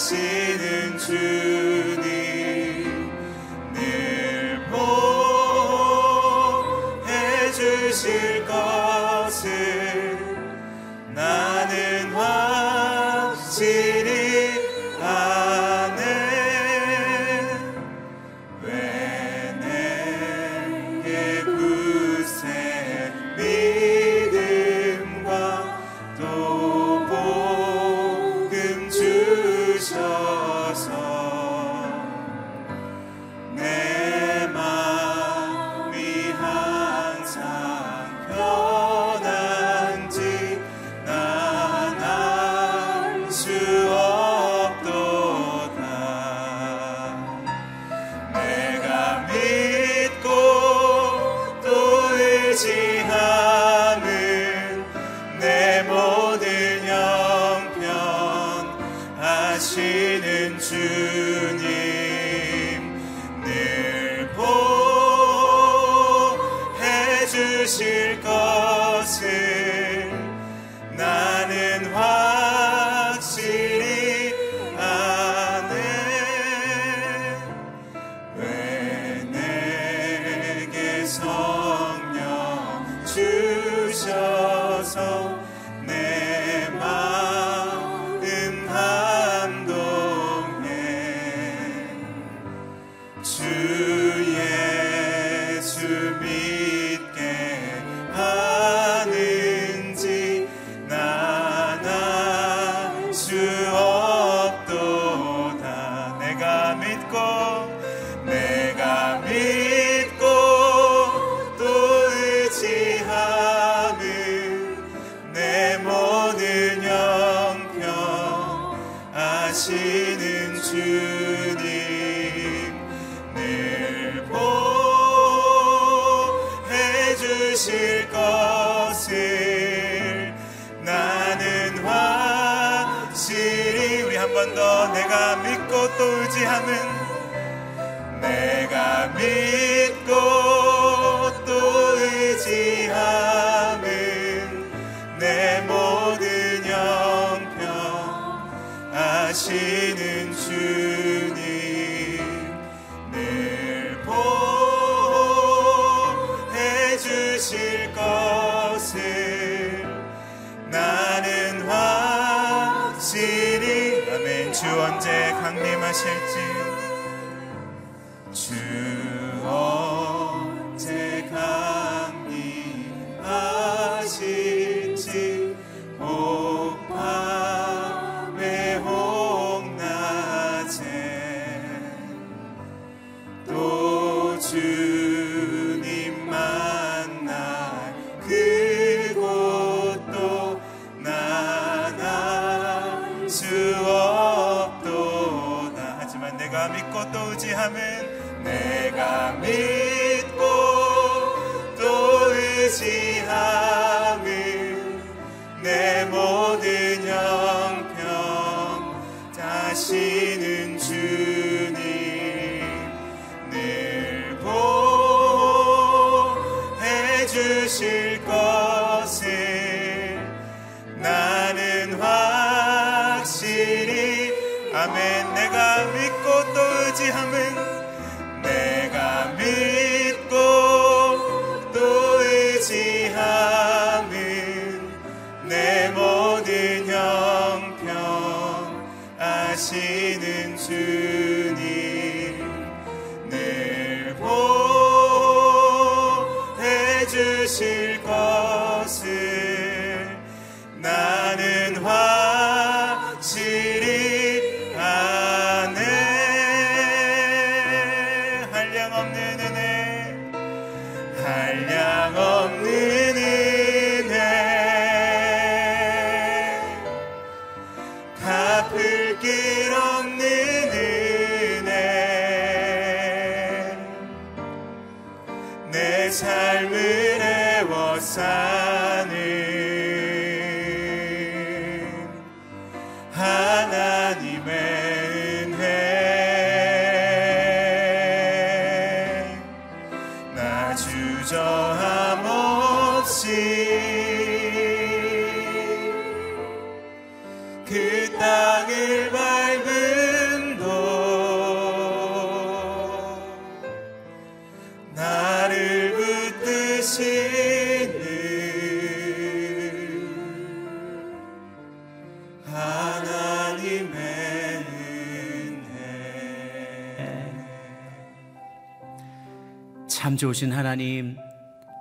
blessed into the 실 것을 나는 확실히 우리 한 번 더 내가 믿고 또 의지함은 내가 믿고 amém. 참 좋으신 하나님,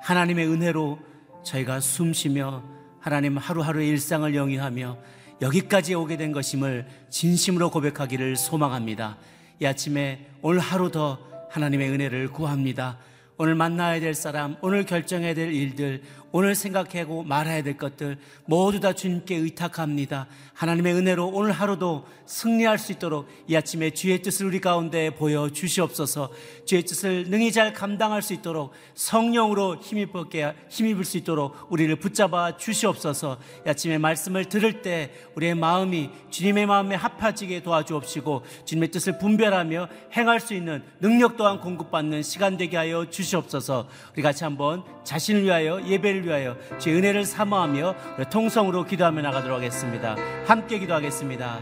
하나님의 은혜로 저희가 숨 쉬며 하나님 하루하루의 일상을 영위하며 여기까지 오게 된 것임을 진심으로 고백하기를 소망합니다. 이 아침에 오늘 하루 더 하나님의 은혜를 구합니다. 오늘 만나야 될 사람, 오늘 결정해야 될 일들, 오늘 생각하고 말아야 될 것들 모두 다 주님께 의탁합니다. 하나님의 은혜로 오늘 하루도 승리할 수 있도록 이 아침에 주의 뜻을 우리 가운데 보여 주시옵소서. 주의 뜻을 능히 잘 감당할 수 있도록 성령으로 힘입게 힘입을 수 있도록 우리를 붙잡아 주시옵소서. 이 아침에 말씀을 들을 때 우리의 마음이 주님의 마음에 합하지게 도와주옵시고 주님의 뜻을 분별하며 행할 수 있는 능력 또한 공급받는 시간 되게 하여 주시옵소서. 우리 같이 한번 자신을 위하여 예배를 위하여 주의 은혜를 사모하며 통성으로 기도하며 나가도록 하겠습니다. 함께 기도하겠습니다.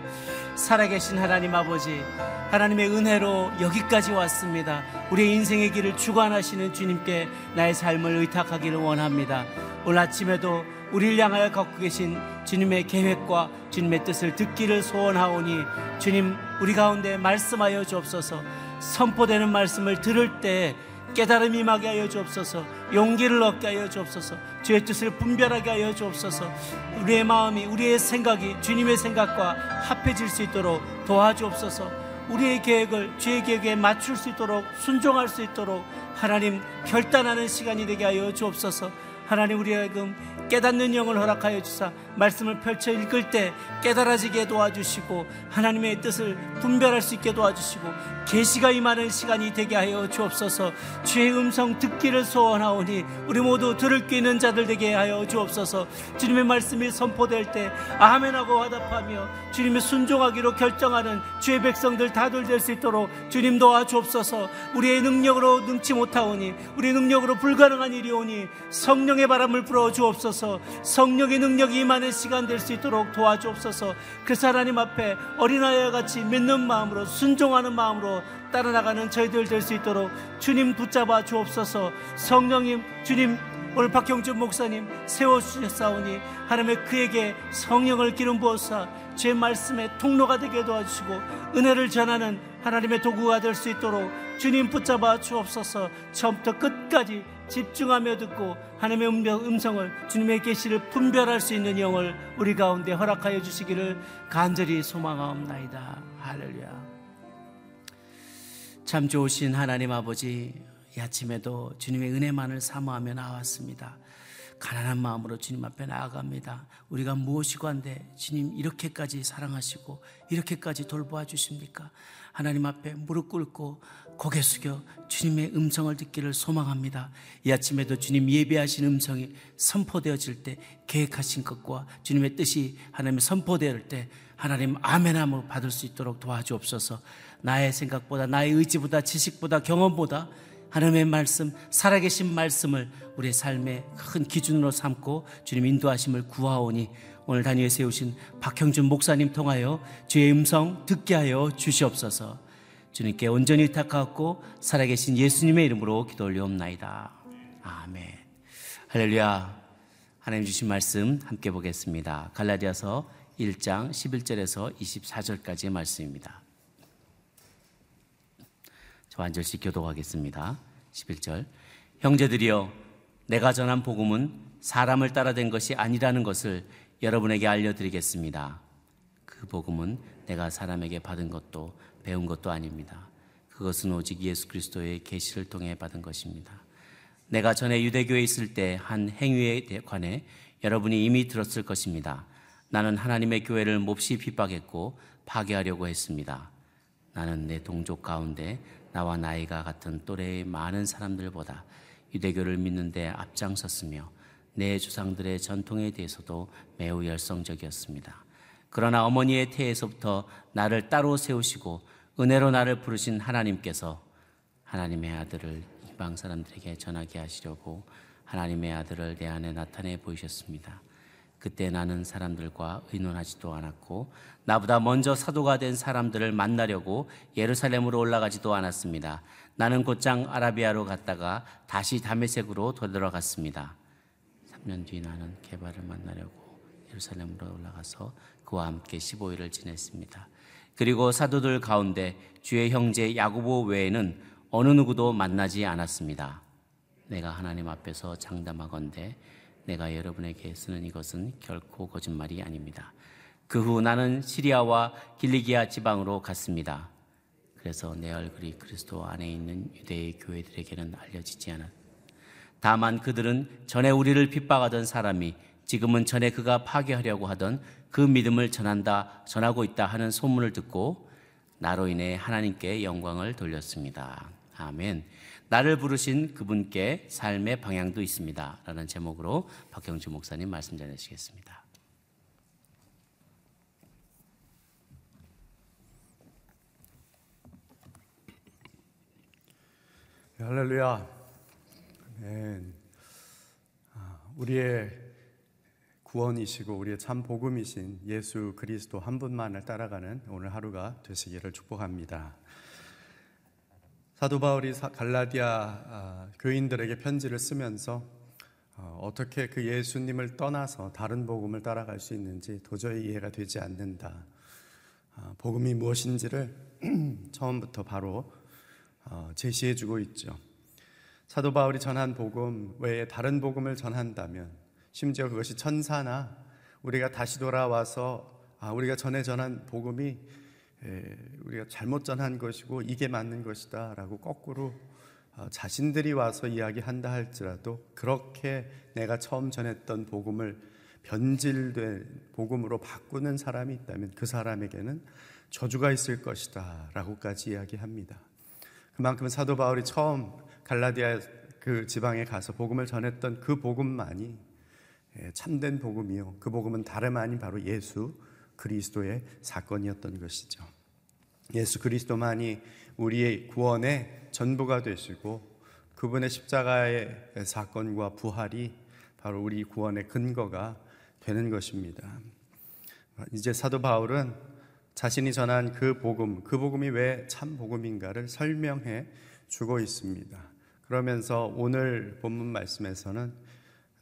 살아계신 하나님 아버지, 하나님의 은혜로 여기까지 왔습니다. 우리의 인생의 길을 주관하시는 주님께 나의 삶을 의탁하기를 원합니다. 오늘 아침에도 우리를 향하여 갖고 계신 주님의 계획과 주님의 뜻을 듣기를 소원하오니 주님 우리 가운데 말씀하여 주옵소서 선포되는 말씀을 들을 때 깨달음 임하게 하여 주옵소서. 용기를 얻게 하여 주옵소서. 주의 뜻을 분별하게 하여 주옵소서. 우리의 마음이 우리의 생각이 주님의 생각과 합해질 수 있도록 도와주옵소서. 우리의 계획을 주의 계획에 맞출 수 있도록 순종할 수 있도록 하나님 결단하는 시간이 되게 하여 주옵소서. 하나님 우리에게 깨닫는 영을 허락하여 주사 말씀을 펼쳐 읽을 때 깨달아지게 도와주시고 하나님의 뜻을 분별할 수 있게 도와주시고 계시가 임하는 시간이 되게 하여 주옵소서. 주의 음성 듣기를 소원하오니 우리 모두 들을 귀 있는 자들 되게 하여 주옵소서. 주님의 말씀이 선포될 때 아멘하고 화답하며 주님의 순종하기로 결정하는 주의 백성들 다들 될 수 있도록 주님 도와주옵소서. 우리의 능력으로 능치 못하오니 우리 능력으로 불가능한 일이오니 성령의 바람을 불어 주옵소서. 성령의 능력이 임하는 시간 될 수 있도록 도와주옵소서. 그래서 하나님 앞에 어린아이와 같이 믿는 마음으로 순종하는 마음으로 따라 나가는 저희들 될 수 있도록 주님 붙잡아 주옵소서. 성령님 주님 오늘 박형준 목사님 세워주셨사오니 하나님의 그에게 성령을 기름 부어사 제 말씀의 통로가 되게 도와주시고 은혜를 전하는 하나님의 도구가 될 수 있도록 주님 붙잡아 주옵소서. 처음부터 끝까지 집중하며 듣고 하나님의 음성을 주님의 계시를 분별할 수 있는 영을 우리 가운데 허락하여 주시기를 간절히 소망하옵나이다. 할렐루야 참 좋으신 하나님 아버지 이 아침에도 주님의 은혜만을 사모하며 나왔습니다. 가난한 마음으로 주님 앞에 나아갑니다. 우리가 무엇이고 한데 주님 이렇게까지 사랑하시고 이렇게까지 돌보아 주십니까? 하나님 앞에 무릎 꿇고 고개 숙여 주님의 음성을 듣기를 소망합니다. 이 아침에도 주님 예배하신 음성이 선포되어질 때 계획하신 것과 주님의 뜻이 하나님의 선포되을 때 하나님 아멘함으로 받을 수 있도록 도와주옵소서. 나의 생각보다 나의 의지보다 지식보다 경험보다 하나님의 말씀, 살아계신 말씀을 우리의 삶의 큰 기준으로 삼고 주님 인도하심을 구하오니 오늘 단위에 세우신 박형준 목사님 통하여 주의 음성 듣게 하여 주시옵소서. 주님께 온전히 의탁하고 살아계신 예수님의 이름으로 기도 올리옵나이다. 아멘. 할렐루야. 하나님 주신 말씀 함께 보겠습니다. 갈라디아서 1장 11절에서 24절까지의 말씀입니다. 저 한 절씩 교도하겠습니다. 11절. 형제들이여, 내가 전한 복음은 사람을 따라 된 것이 아니라는 것을 여러분에게 알려드리겠습니다. 그 복음은 내가 사람에게 받은 것도 배운 것도 아닙니다. 그것은 오직 예수 그리스도의 계시를 통해 받은 것입니다. 내가 전에 유대교에 있을 때 한 행위에 관해 여러분이 이미 들었을 것입니다. 나는 하나님의 교회를 몹시 핍박했고 파괴하려고 했습니다. 나는 내 동족 가운데 나와 나이가 같은 또래의 많은 사람들보다 유대교를 믿는데 앞장섰으며 내 조상들의 전통에 대해서도 매우 열성적이었습니다. 그러나 어머니의 태에서부터 나를 따로 세우시고 은혜로 나를 부르신 하나님께서 하나님의 아들을 이방 사람들에게 전하게 하시려고 하나님의 아들을 내 안에 나타내 보이셨습니다. 그때 나는 사람들과 의논하지도 않았고 나보다 먼저 사도가 된 사람들을 만나려고 예루살렘으로 올라가지도 않았습니다. 나는 곧장 아라비아로 갔다가 다시 다메섹으로 되돌아갔습니다. 3년 뒤 나는 개발을 만나려고 예루살렘으로 올라가서 그와 함께 15일을 지냈습니다. 그리고 사도들 가운데 주의 형제 야고보 외에는 어느 누구도 만나지 않았습니다. 내가 하나님 앞에서 장담하건대 내가 여러분에게 쓰는 이것은 결코 거짓말이 아닙니다. 그 후 나는 시리아와 길리기아 지방으로 갔습니다. 그래서 내 얼굴이 그리스도 안에 있는 유대의 교회들에게는 알려지지 않았. 다만 그들은 전에 우리를 핍박하던 사람이 지금은 전에 그가 파괴하려고 하던 그 믿음을 전한다, 전하고 있다 하는 소문을 듣고 나로 인해 하나님께 영광을 돌렸습니다. 아멘. 나를 부르신 그분께 삶의 방향도 있습니다. 라는 제목으로 박경주 목사님 말씀 전해주시겠습니다. 네, 할렐루야. 아멘. 아, 우리의 구원이시고 우리의 참 복음이신 예수 그리스도 한 분만을 따라가는 오늘 하루가 되시기를 축복합니다. 사도 바울이 갈라디아 아, 교인들에게 편지를 쓰면서 어, 어떻게 그 예수님을 떠나서 다른 복음을 따라갈 수 있는지 도저히 이해가 되지 않는다. 아, 복음이 무엇인지를 처음부터 바로 어, 제시해주고 있죠. 사도 바울이 전한 복음 외에 다른 복음을 전한다면 심지어 그것이 천사나 우리가 다시 돌아와서 아, 우리가 전에 전한 복음이 에, 우리가 잘못 전한 것이고 이게 맞는 것이다라고 거꾸로 어, 자신들이 와서 이야기한다 할지라도 그렇게 내가 처음 전했던 복음을 변질된 복음으로 바꾸는 사람이 있다면 그 사람에게는 저주가 있을 것이다라고까지 이야기합니다. 그만큼 사도 바울이 처음 갈라디아 그 지방에 가서 복음을 전했던 그 복음만이 예, 참된 복음이요. 그 복음은 다름 아닌 바로 예수 그리스도의 사건이었던 것이죠. 예수 그리스도만이 우리의 구원의 전부가 되시고 그분의 십자가의 사건과 부활이 바로 우리 구원의 근거가 되는 것입니다. 이제 사도 바울은 자신이 전한 그 복음, 그 복음이 왜 참 복음인가를 설명해 주고 있습니다. 그러면서 오늘 본문 말씀에서는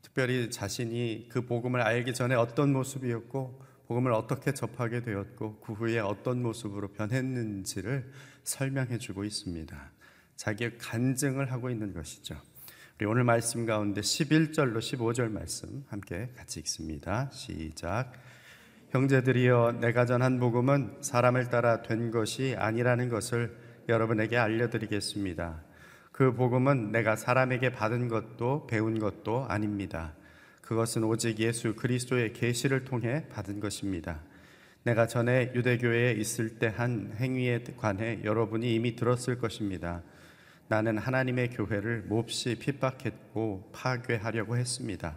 특별히 자신이 그 복음을 알기 전에 어떤 모습이었고 복음을 어떻게 접하게 되었고 그 후에 어떤 모습으로 변했는지를 설명해 주고 있습니다. 자기의 간증을 하고 있는 것이죠. 우리 오늘 말씀 가운데 11절로 15절 말씀 함께 같이 읽습니다. 시작. 형제들이여 내가 전한 복음은 사람을 따라 된 것이 아니라는 것을 여러분에게 알려드리겠습니다. 그 복음은 내가 사람에게 받은 것도 배운 것도 아닙니다. 그것은 오직 예수 그리스도의 계시를 통해 받은 것입니다. 내가 전에 유대교회에 있을 때 한 행위에 관해 여러분이 이미 들었을 것입니다. 나는 하나님의 교회를 몹시 핍박했고 파괴하려고 했습니다.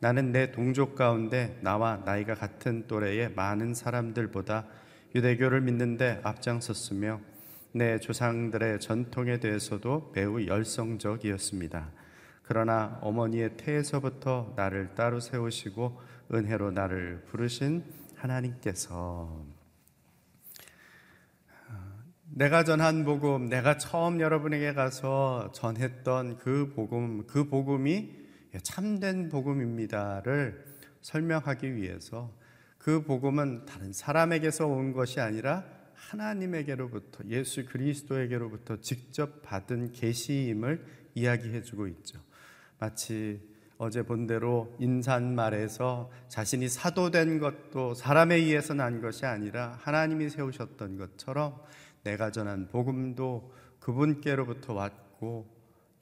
나는 내 동족 가운데 나와 나이가 같은 또래의 많은 사람들보다 유대교를 믿는데 앞장섰으며 내 조상들의 전통에 대해서도 매우 열성적이었습니다. 그러나 어머니의 태에서부터 나를 따로 세우시고 은혜로 나를 부르신 하나님께서 내가 전한 복음, 내가 처음 여러분에게 가서 전했던 그 복음, 그 복음이 참된 복음입니다를 설명하기 위해서 그 복음은 다른 사람에게서 온 것이 아니라 하나님에게로부터 예수 그리스도에게로부터 직접 받은 계시임을 이야기해 주고 있죠. 마치 어제 본 대로 인산말에서 자신이 사도된 것도 사람에 의해서 난 것이 아니라 하나님이 세우셨던 것처럼 내가 전한 복음도 그분께로부터 왔고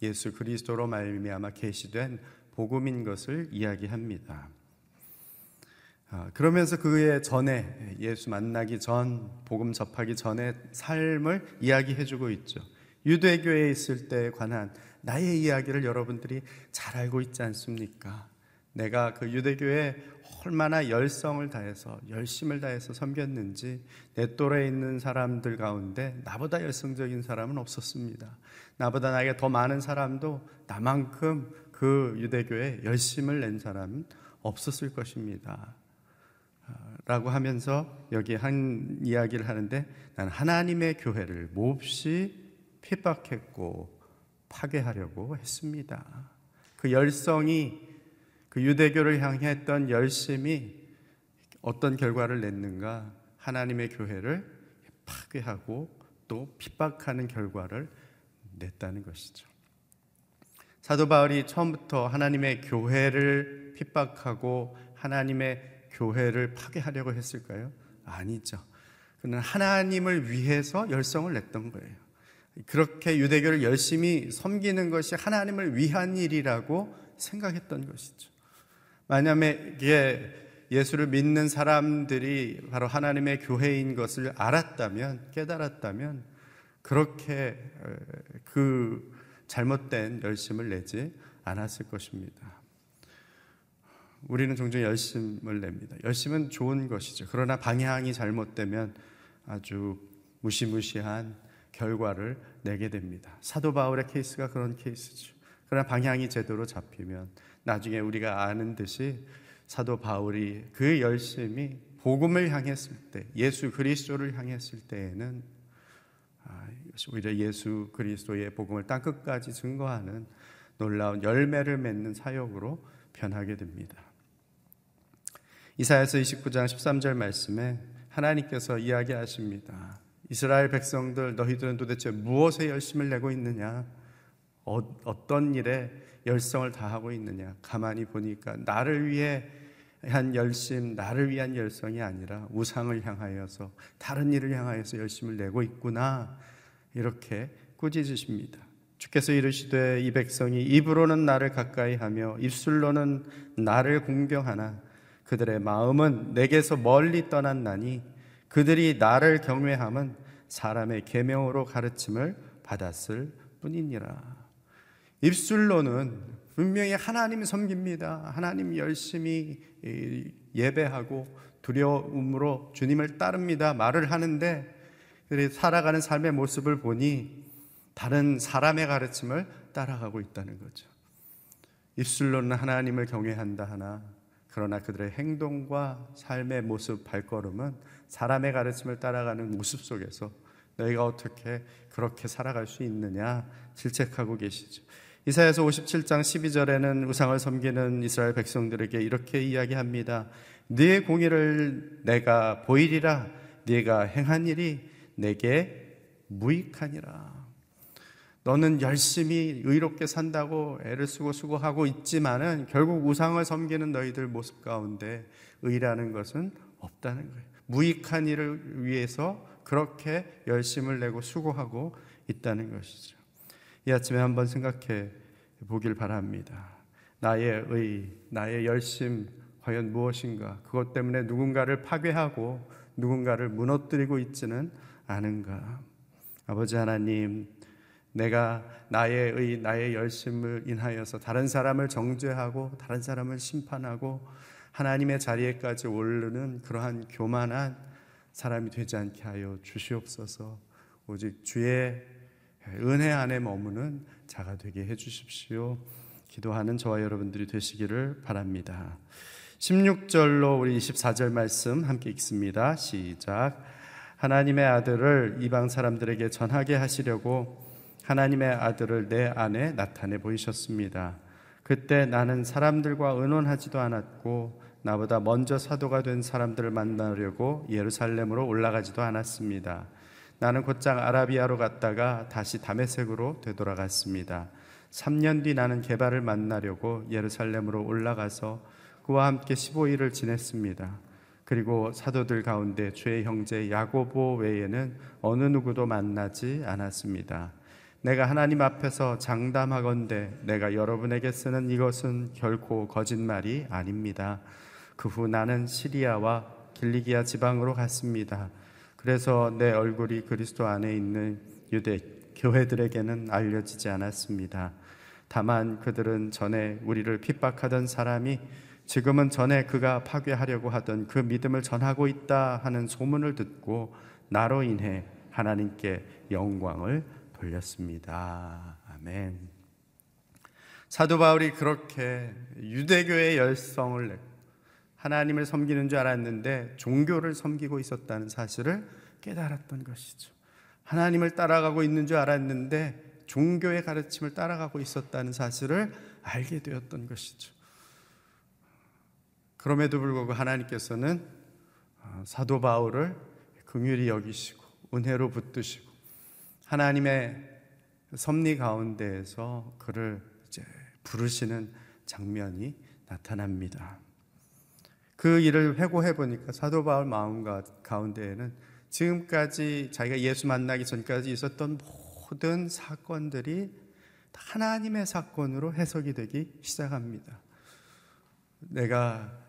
예수 그리스도로 말미암아 계시된 복음인 것을 이야기합니다. 아, 그러면서 그의 전에 예수 만나기 전 복음 접하기 전에 삶을 이야기해 주고 있죠. 유대교에 있을 때에 관한 나의 이야기를 여러분들이 잘 알고 있지 않습니까? 내가 그 유대교에 얼마나 열성을 다해서 열심을 다해서 섬겼는지 내 또래에 있는 사람들 가운데 나보다 열성적인 사람은 없었습니다. 나보다 나에게 더 많은 사람도 나만큼 그 유대교에 열심을 낸 사람은 없었을 것입니다. 라고 하면서 여기 한 이야기를 하는데 난 하나님의 교회를 몹시 핍박했고 파괴하려고 했습니다. 그 열성이 그 유대교를 향해 했던 열심이 어떤 결과를 냈는가? 하나님의 교회를 파괴하고 또 핍박하는 결과를 냈다는 것이죠. 사도 바울이 처음부터 하나님의 교회를 핍박하고 하나님의 교회를 파괴하려고 했을까요? 아니죠. 그는 하나님을 위해서 열성을 냈던 거예요. 그렇게 유대교를 열심히 섬기는 것이 하나님을 위한 일이라고 생각했던 것이죠. 만약에 예수를 믿는 사람들이 바로 하나님의 교회인 것을 알았다면, 깨달았다면, 그렇게 그 잘못된 열심을 내지 않았을 것입니다. 우리는 종종 열심을 냅니다. 열심은 좋은 것이죠. 그러나 방향이 잘못되면 아주 무시무시한 결과를 내게 됩니다. 사도 바울의 케이스가 그런 케이스죠. 그러나 방향이 제대로 잡히면 나중에 우리가 아는 듯이 사도 바울이 그 열심이 복음을 향했을 때, 예수 그리스도를 향했을 때에는 아, 오히려 예수 그리스도의 복음을 땅 끝까지 증거하는 놀라운 열매를 맺는 사역으로 변하게 됩니다. 이사야서 29장 13절 말씀에 하나님께서 이야기하십니다. 이스라엘 백성들 너희들은 도대체 무엇에 열심을 내고 있느냐? 어, 떤 일에 열성을 다하고 있느냐? 가만히 보니까 나를 위해 한 열심, 나를 위한 열성이 아니라 우상을 향하여서 다른 일을 향하여서 열심을 내고 있구나. 이렇게 꾸짖으십니다. 주께서 이르시되 이 백성이 입으로는 나를 가까이 하며 입술로는 나를 공경하나 그들의 마음은 내게서 멀리 떠났나니 그들이 나를 경외함은 사람의 계명으로 가르침을 받았을 뿐이니라. 입술로는 분명히 하나님 섬깁니다. 하나님 열심히 예배하고 두려움으로 주님을 따릅니다. 말을 하는데 살아가는 삶의 모습을 보니 다른 사람의 가르침을 따라가고 있다는 거죠. 입술로는 하나님을 경외한다 하나 그러나 그들의 행동과 삶의 모습, 발걸음은 사람의 가르침을 따라가는 모습 속에서 너희가 어떻게 그렇게 살아갈 수 있느냐 질책하고 계시죠. 이사야서 57장 12절에는 우상을 섬기는 이스라엘 백성들에게 이렇게 이야기합니다. 네 공의를 내가 보이리라 네가 행한 일이 내게 무익하니라. 너는 열심히 의롭게 산다고 애를 쓰고 수고하고 있지만은 결국 우상을 섬기는 너희들 모습 가운데 의라는 것은 없다는 거예요. 무익한 일을 위해서 그렇게 열심을 내고 수고하고 있다는 것이죠. 이 아침에 한번 생각해 보길 바랍니다. 나의 의, 나의 열심 과연 무엇인가? 그것 때문에 누군가를 파괴하고 누군가를 무너뜨리고 있지는 않은가? 아버지 하나님, 내가 나의 의, 나의 열심을 인하여서 다른 사람을 정죄하고 다른 사람을 심판하고 하나님의 자리에까지 오르는 그러한 교만한 사람이 되지 않게 하여 주시옵소서. 오직 주의 은혜 안에 머무는 자가 되게 해 주십시오. 기도하는 저와 여러분들이 되시기를 바랍니다. 16절로 우리 24절 말씀 함께 읽습니다. 시작. 하나님의 아들을 이방 사람들에게 전하게 하시려고 하나님의 아들을 내 안에 나타내 보이셨습니다. 그때 나는 사람들과 의논하지도 않았고 나보다 먼저 사도가 된 사람들을 만나려고 예루살렘으로 올라가지도 않았습니다. 나는 곧장 아라비아로 갔다가 다시 다메섹으로 되돌아갔습니다. 3년 뒤 나는 개발을 만나려고 예루살렘으로 올라가서 그와 함께 15일을 지냈습니다. 그리고 사도들 가운데 주의 형제 야고보 외에는 어느 누구도 만나지 않았습니다. 내가 하나님 앞에서 장담하건대 내가 여러분에게 쓰는 이것은 결코 거짓말이 아닙니다. 그 후 나는 시리아와 길리기아 지방으로 갔습니다. 그래서 내 얼굴이 그리스도 안에 있는 유대 교회들에게는 알려지지 않았습니다. 다만 그들은 전에 우리를 핍박하던 사람이 지금은 전에 그가 파괴하려고 하던 그 믿음을 전하고 있다 하는 소문을 듣고 나로 인해 하나님께 영광을 돌렸습니다. 아멘. 사도 바울이 그렇게 유대교의 열성을 내고 하나님을 섬기는 줄 알았는데 종교를 섬기고 있었다는 사실을 깨달았던 것이죠. 하나님을 따라가고 있는 줄 알았는데 종교의 가르침을 따라가고 있었다는 사실을 알게 되었던 것이죠. 그럼에도 불구하고 하나님께서는 어, 사도 바울을 긍휼히 여기시고 은혜로 붙드시고 하나님의 섭리 가운데에서 그를 이제 부르시는 장면이 나타납니다. 그 일을 회고해 보니까 사도 바울 마음 가운데에는 지금까지 자기가 예수 만나기 전까지 있었던 모든 사건들이 하나님의 사건으로 해석이 되기 시작합니다. 내가 아,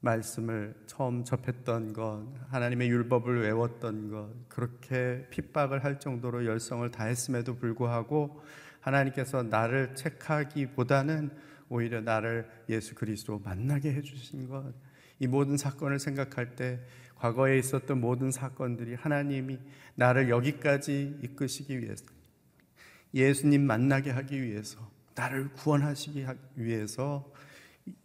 말씀을 처음 접했던 것, 하나님의 율법을 외웠던 것, 그렇게 핍박을 할 정도로 열성을 다했음에도 불구하고 하나님께서 나를 책하기보다는 오히려 나를 예수 그리스도 만나게 해주신 것, 이 모든 사건을 생각할 때 과거에 있었던 모든 사건들이 하나님이 나를 여기까지 이끄시기 위해서 예수님 만나게 하기 위해서 나를 구원하시기 위해서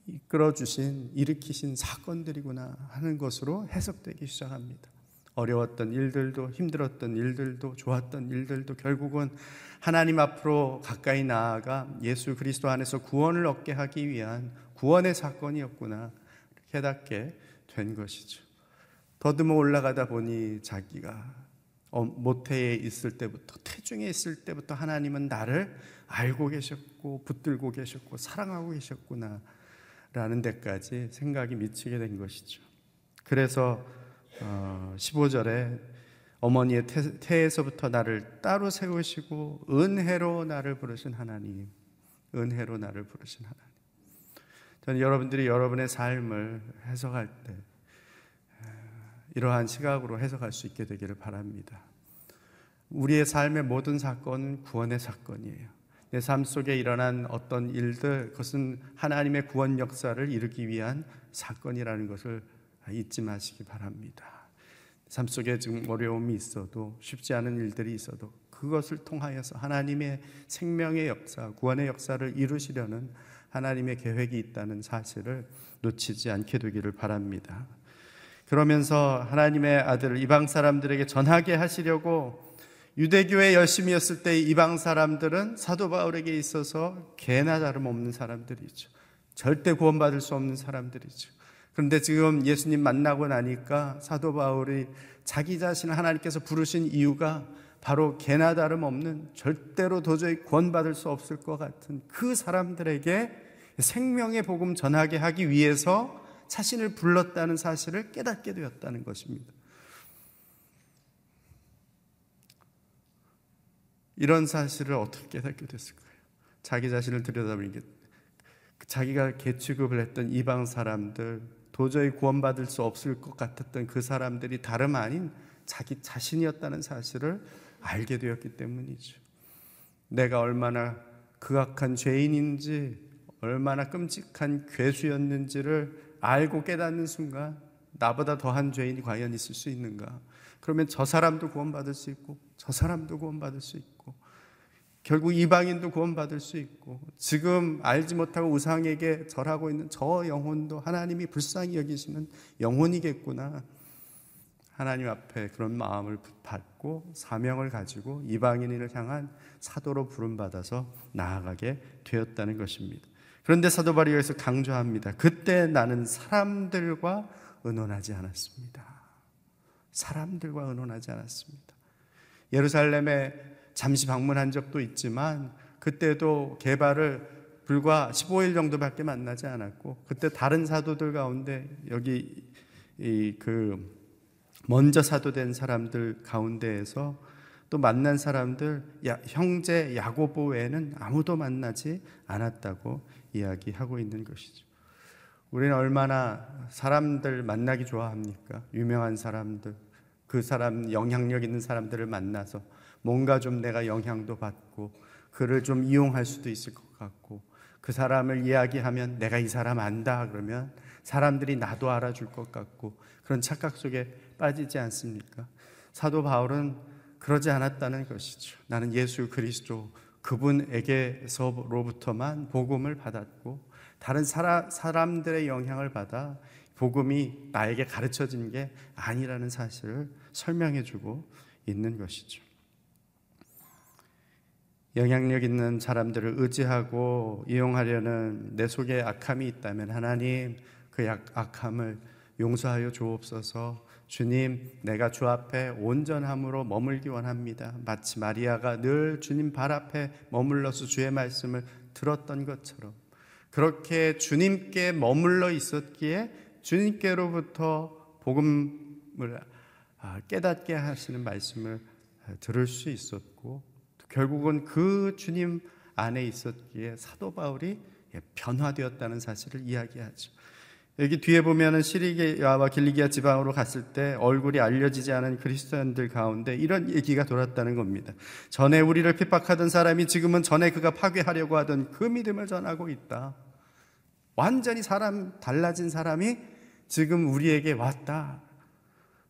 이끌어 주신 일으키신 사건들이구나 하는 것으로 해석되기 시작합니다. 어려웠던 일들도 힘들었던 일들도 좋았던 일들도 결국은 하나님 앞으로 가까이 나아가 예수 그리스도 안에서 구원을 얻게 하기 위한 구원의 사건이었구나 깨닫게 된 것이죠. 더듬어 올라가다 보니 자기가 어, 모태에 있을 때부터 태중에 있을 때부터 하나님은 나를 알고 계셨고 붙들고 계셨고 사랑하고 계셨구나 라는 데까지 생각이 미치게 된 것이죠. 그래서 15절에 어, 어머니의 태에서부터 나를 따로 세우시고 은혜로 나를 부르신 하나님, 은혜로 나를 부르신 하나님. 저는 여러분들이 여러분의 삶을 해석할 때 이러한 시각으로 해석할 수 있게 되기를 바랍니다. 우리의 삶의 모든 사건은 구원의 사건이에요. 내 삶 속에 일어난 어떤 일들, 그것은 하나님의 구원 역사를 이루기 위한 사건이라는 것을 잊지 마시기 바랍니다. 삶 속에 지금 어려움이 있어도 쉽지 않은 일들이 있어도 그것을 통하여서 하나님의 생명의 역사, 구원의 역사를 이루시려는 하나님의 계획이 있다는 사실을 놓치지 않게 되기를 바랍니다. 그러면서 하나님의 아들을 이방 사람들에게 전하게 하시려고 유대교에 열심히 였을 때 이방 사람들은 사도 바울에게 있어서 개나 다름없는 사람들이죠. 절대 구원받을 수 없는 사람들이죠. 그런데 지금 예수님 만나고 나니까 사도 바울이 자기 자신을 하나님께서 부르신 이유가 바로 개나 다름없는 절대로 도저히 구원받을 수 없을 것 같은 그 사람들에게 생명의 복음 전하게 하기 위해서 자신을 불렀다는 사실을 깨닫게 되었다는 것입니다. 이런 사실을 어떻게 깨닫게 됐을까요? 자기 자신을 들여다보니 자기가 개취급을 했던 이방 사람들, 도저히 구원받을 수 없을 것 같았던 그 사람들이 다름 아닌 자기 자신이었다는 사실을 알게 되었기 때문이죠. 내가 얼마나 극악한 죄인인지, 얼마나 끔찍한 괴수였는지를 알고 깨닫는 순간, 나보다 더한 죄인이 과연 있을 수 있는가? 그러면 저 사람도 구원받을 수 있고, 저 사람도 구원받을 수 있고, 결국 이방인도 구원받을 수 있고 지금 알지 못하고 우상에게 절하고 있는 저 영혼도 하나님이 불쌍히 여기시는 영혼이겠구나. 하나님 앞에 그런 마음을 받고 사명을 가지고 이방인을 향한 사도로 부름받아서 나아가게 되었다는 것입니다. 그런데 사도 여기서 강조합니다. 그때 나는 사람들과 의논하지 않았습니다. 사람들과 의논하지 않았습니다. 예루살렘에 잠시 방문한 적도 있지만 그때도 개발을 불과 15일 정도밖에 만나지 않았고 그때 다른 사도들 가운데 여기 이그 먼저 사도된 사람들 가운데에서 또 만난 사람들 야, 형제 야고보 외에는 아무도 만나지 않았다고 이야기하고 있는 것이죠. 우리는 얼마나 사람들 만나기 좋아합니까? 유명한 사람들, 그 사람 영향력 있는 사람들을 만나서 뭔가 좀 내가 영향도 받고 그를 좀 이용할 수도 있을 것 같고 그 사람을 이야기하면 내가 이 사람 안다 그러면 사람들이 나도 알아줄 것 같고 그런 착각 속에 빠지지 않습니까? 사도 바울은 그러지 않았다는 것이죠. 나는 예수 그리스도 그분에게서로부터만 복음을 받았고 다른 사람, 사람들의 영향을 받아 복음이 나에게 가르쳐진 게 아니라는 사실을 설명해 주고 있는 것이죠. 영향력 있는 사람들을 의지하고 이용하려는 내 속에 악함이 있다면 하나님 그 악함을 용서하여 주옵소서. 주님, 내가 주 앞에 온전함으로 머물기 원합니다. 마치 마리아가 늘 주님 발 앞에 머물러서 주의 말씀을 들었던 것처럼 그렇게 주님께 머물러 있었기에 주님께로부터 복음을 아, 깨닫게 하시는 말씀을 들을 수 있었고 결국은 그 주님 안에 있었기에 사도 바울이 변화되었다는 사실을 이야기하죠. 여기 뒤에 보면은 시리기아와 길리기아 지방으로 갔을 때 얼굴이 알려지지 않은 그리스도인들 가운데 이런 얘기가 돌았다는 겁니다. 전에 우리를 핍박하던 사람이 지금은 전에 그가 파괴하려고 하던 그 믿음을 전하고 있다. 완전히 사람 달라진 사람이 지금 우리에게 왔다.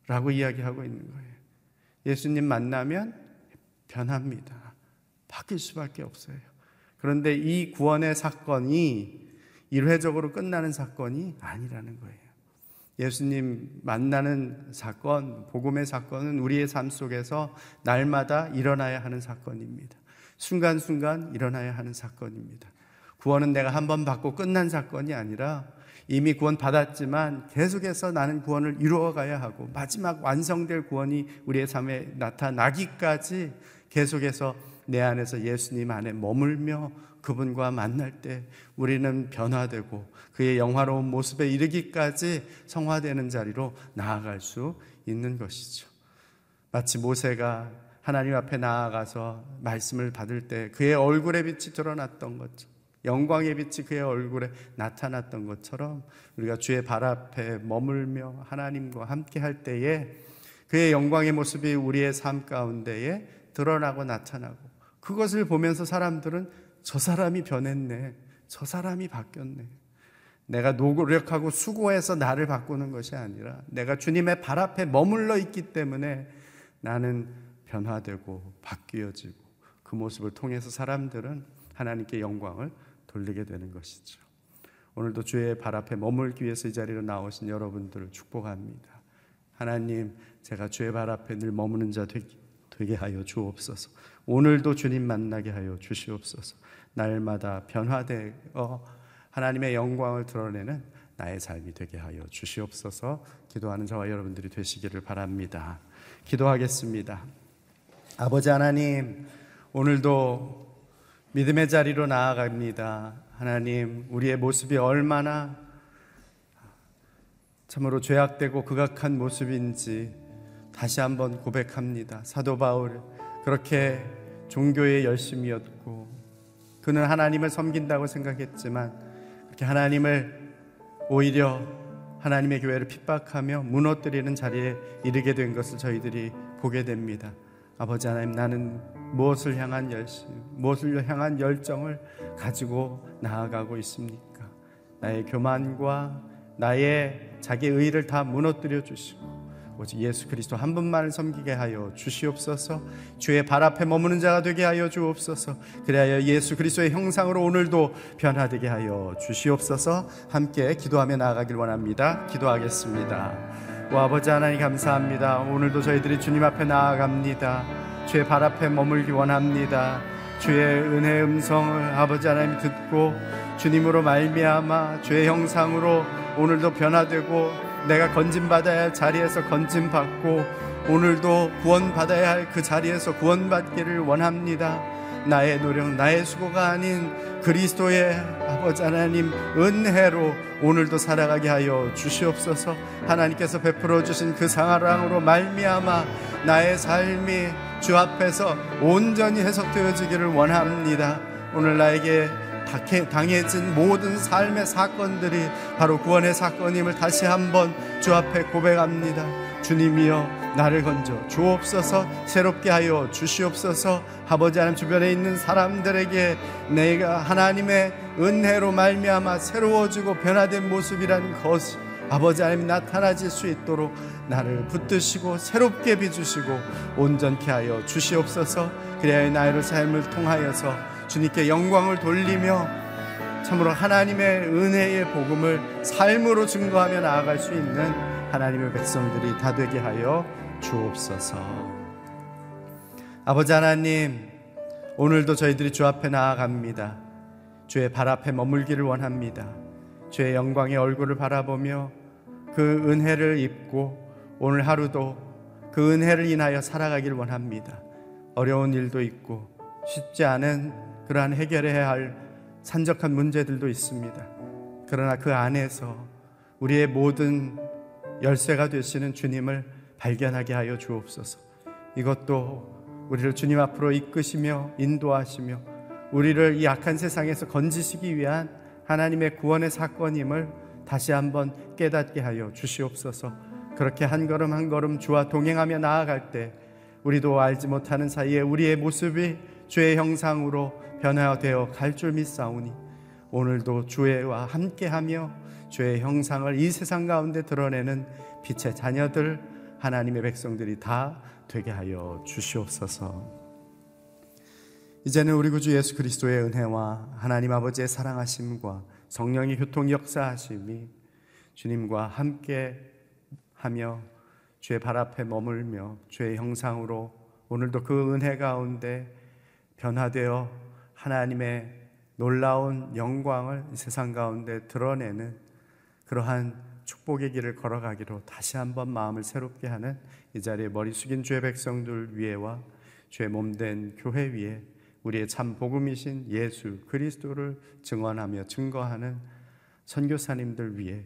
라고 이야기하고 있는 거예요. 예수님 만나면 변합니다. 바뀔 수밖에 없어요. 그런데 이 구원의 사건이 일회적으로 끝나는 사건이 아니라는 거예요. 예수님 만나는 사건, 복음의 사건은 우리의 삶 속에서 날마다 일어나야 하는 사건입니다. 순간순간 일어나야 하는 사건입니다. 구원은 내가 한 번 받고 끝난 사건이 아니라 이미 구원 받았지만 계속해서 나는 구원을 이루어 가야 하고 마지막 완성될 구원이 우리의 삶에 나타나기까지 계속해서 내 안에서 예수님 안에 머물며 그분과 만날 때 우리는 변화되고 그의 영화로운 모습에 이르기까지 성화되는 자리로 나아갈 수 있는 것이죠. 마치 모세가 하나님 앞에 나아가서 말씀을 받을 때 그의 얼굴에 빛이 드러났던 것처럼 영광의 빛이 그의 얼굴에 나타났던 것처럼 우리가 주의 발 앞에 머물며 하나님과 함께 할 때에 그의 영광의 모습이 우리의 삶 가운데에 드러나고 나타나고 그것을 보면서 사람들은 저 사람이 변했네. 저 사람이 바뀌었네. 내가 노력하고 수고해서 나를 바꾸는 것이 아니라 내가 주님의 발 앞에 머물러 있기 때문에 나는 변화되고 바뀌어지고 그 모습을 통해서 사람들은 하나님께 영광을 돌리게 되는 것이죠. 오늘도 주의 발 앞에 머물기 위해서 이 자리로 나오신 여러분들을 축복합니다. 하나님, 제가 주의 발 앞에 늘 머무는 자 되게 하여 주옵소서. 오늘도 주님 만나게 하여 주시옵소서. 날마다 변화되어 하나님의 영광을 드러내는 나의 삶이 되게 하여 주시옵소서. 기도하는 저와 여러분들이 되시기를 바랍니다. 기도하겠습니다. 아버지 하나님, 오늘도 믿음의 자리로 나아갑니다. 하나님, 우리의 모습이 얼마나 참으로 죄악되고 극악한 모습인지 다시 한번 고백합니다. 사도 바울 그렇게 종교에 열심이었고 그는 하나님을 섬긴다고 생각했지만 그렇게 하나님을 오히려 하나님의 교회를 핍박하며 무너뜨리는 자리에 이르게 된 것을 저희들이 보게 됩니다. 아버지 하나님 나는 무엇을 향한 열심, 무엇을 향한 열정을 가지고 나아가고 있습니까? 나의 교만과 나의 자기 의를 다 무너뜨려 주시고 오직 예수 그리스도 한 분만을 섬기게 하여 주시옵소서. 주의 발 앞에 머무는 자가 되게 하여 주옵소서. 그리하여 예수 그리스도의 형상으로 오늘도 변화되게 하여 주시옵소서. 함께 기도하며 나아가길 원합니다. 기도하겠습니다. 오 아버지 하나님 감사합니다. 오늘도 저희들이 주님 앞에 나아갑니다. 주의 발 앞에 머물기 원합니다. 주의 은혜의 음성을 아버지 하나님 듣고 주님으로 말미암아 주의 형상으로 오늘도 변화되고 내가 건진 받아야 할 자리에서 건진 받고 오늘도 구원 받아야 할 그 자리에서 구원 받기를 원합니다. 나의 노력, 나의 수고가 아닌 그리스도의 아버지 하나님 은혜로 오늘도 살아가게 하여 주시옵소서. 하나님께서 베풀어 주신 그 상하랑으로 말미암아 나의 삶이 주 앞에서 온전히 해석되어지기를 원합니다. 오늘 나에게 당해진 모든 삶의 사건들이 바로 구원의 사건임을 다시 한번 주 앞에 고백합니다. 주님이여 나를 건져 주옵소서 새롭게 하여 주시옵소서 아버지 하나님 주변에 있는 사람들에게 내가 하나님의 은혜로 말미암아 새로워지고 변화된 모습이라는 것이 아버지 하나님 나타나질 수 있도록 나를 붙드시고 새롭게 빚으시고 온전케 하여 주시옵소서 그래야 나의 삶을 통하여서 주님께 영광을 돌리며 참으로 하나님의 은혜의 복음을 삶으로 증거하며 나아갈 수 있는 하나님의 백성들이 다 되게 하여 주옵소서. 아버지 하나님, 오늘도 저희들이 주 앞에 나아갑니다. 주의 발 앞에 머물기를 원합니다. 주의 영광의 얼굴을 바라보며 그 은혜를 입고 오늘 하루도 그 은혜를 인하여 살아가길 원합니다. 어려운 일도 있고 쉽지 않은 그러한 해결해야 할 산적한 문제들도 있습니다. 그러나 그 안에서 우리의 모든 열쇠가 되시는 주님을 발견하게 하여 주옵소서. 이것도 우리를 주님 앞으로 이끄시며 인도하시며 우리를 이 악한 세상에서 건지시기 위한 하나님의 구원의 사건임을 다시 한번 깨닫게 하여 주시옵소서. 그렇게 한 걸음 한 걸음 주와 동행하며 나아갈 때 우리도 알지 못하는 사이에 우리의 모습이 주의 형상으로 변화되어 갈 줄 믿사오니 오늘도 주와 함께하며 주의 형상을 이 세상 가운데 드러내는 빛의 자녀들 하나님의 백성들이 다 되게 하여 주시옵소서. 이제는 우리 구주 예수 그리스도의 은혜와 하나님 아버지의 사랑하심과 성령의 교통 역사하심이 주님과 함께 하며 주의 발 앞에 머물며 주의 형상으로 오늘도 그 은혜 가운데 변화되어 하나님의 놀라운 영광을 이 세상 가운데 드러내는 그러한 축복의 길을 걸어가기로 다시 한번 마음을 새롭게 하는 이 자리에 머리 숙인 주의 백성들 위에와 주의 몸된 교회 위에 우리의 참 복음이신 예수 그리스도를 증언하며 증거하는 선교사님들 위해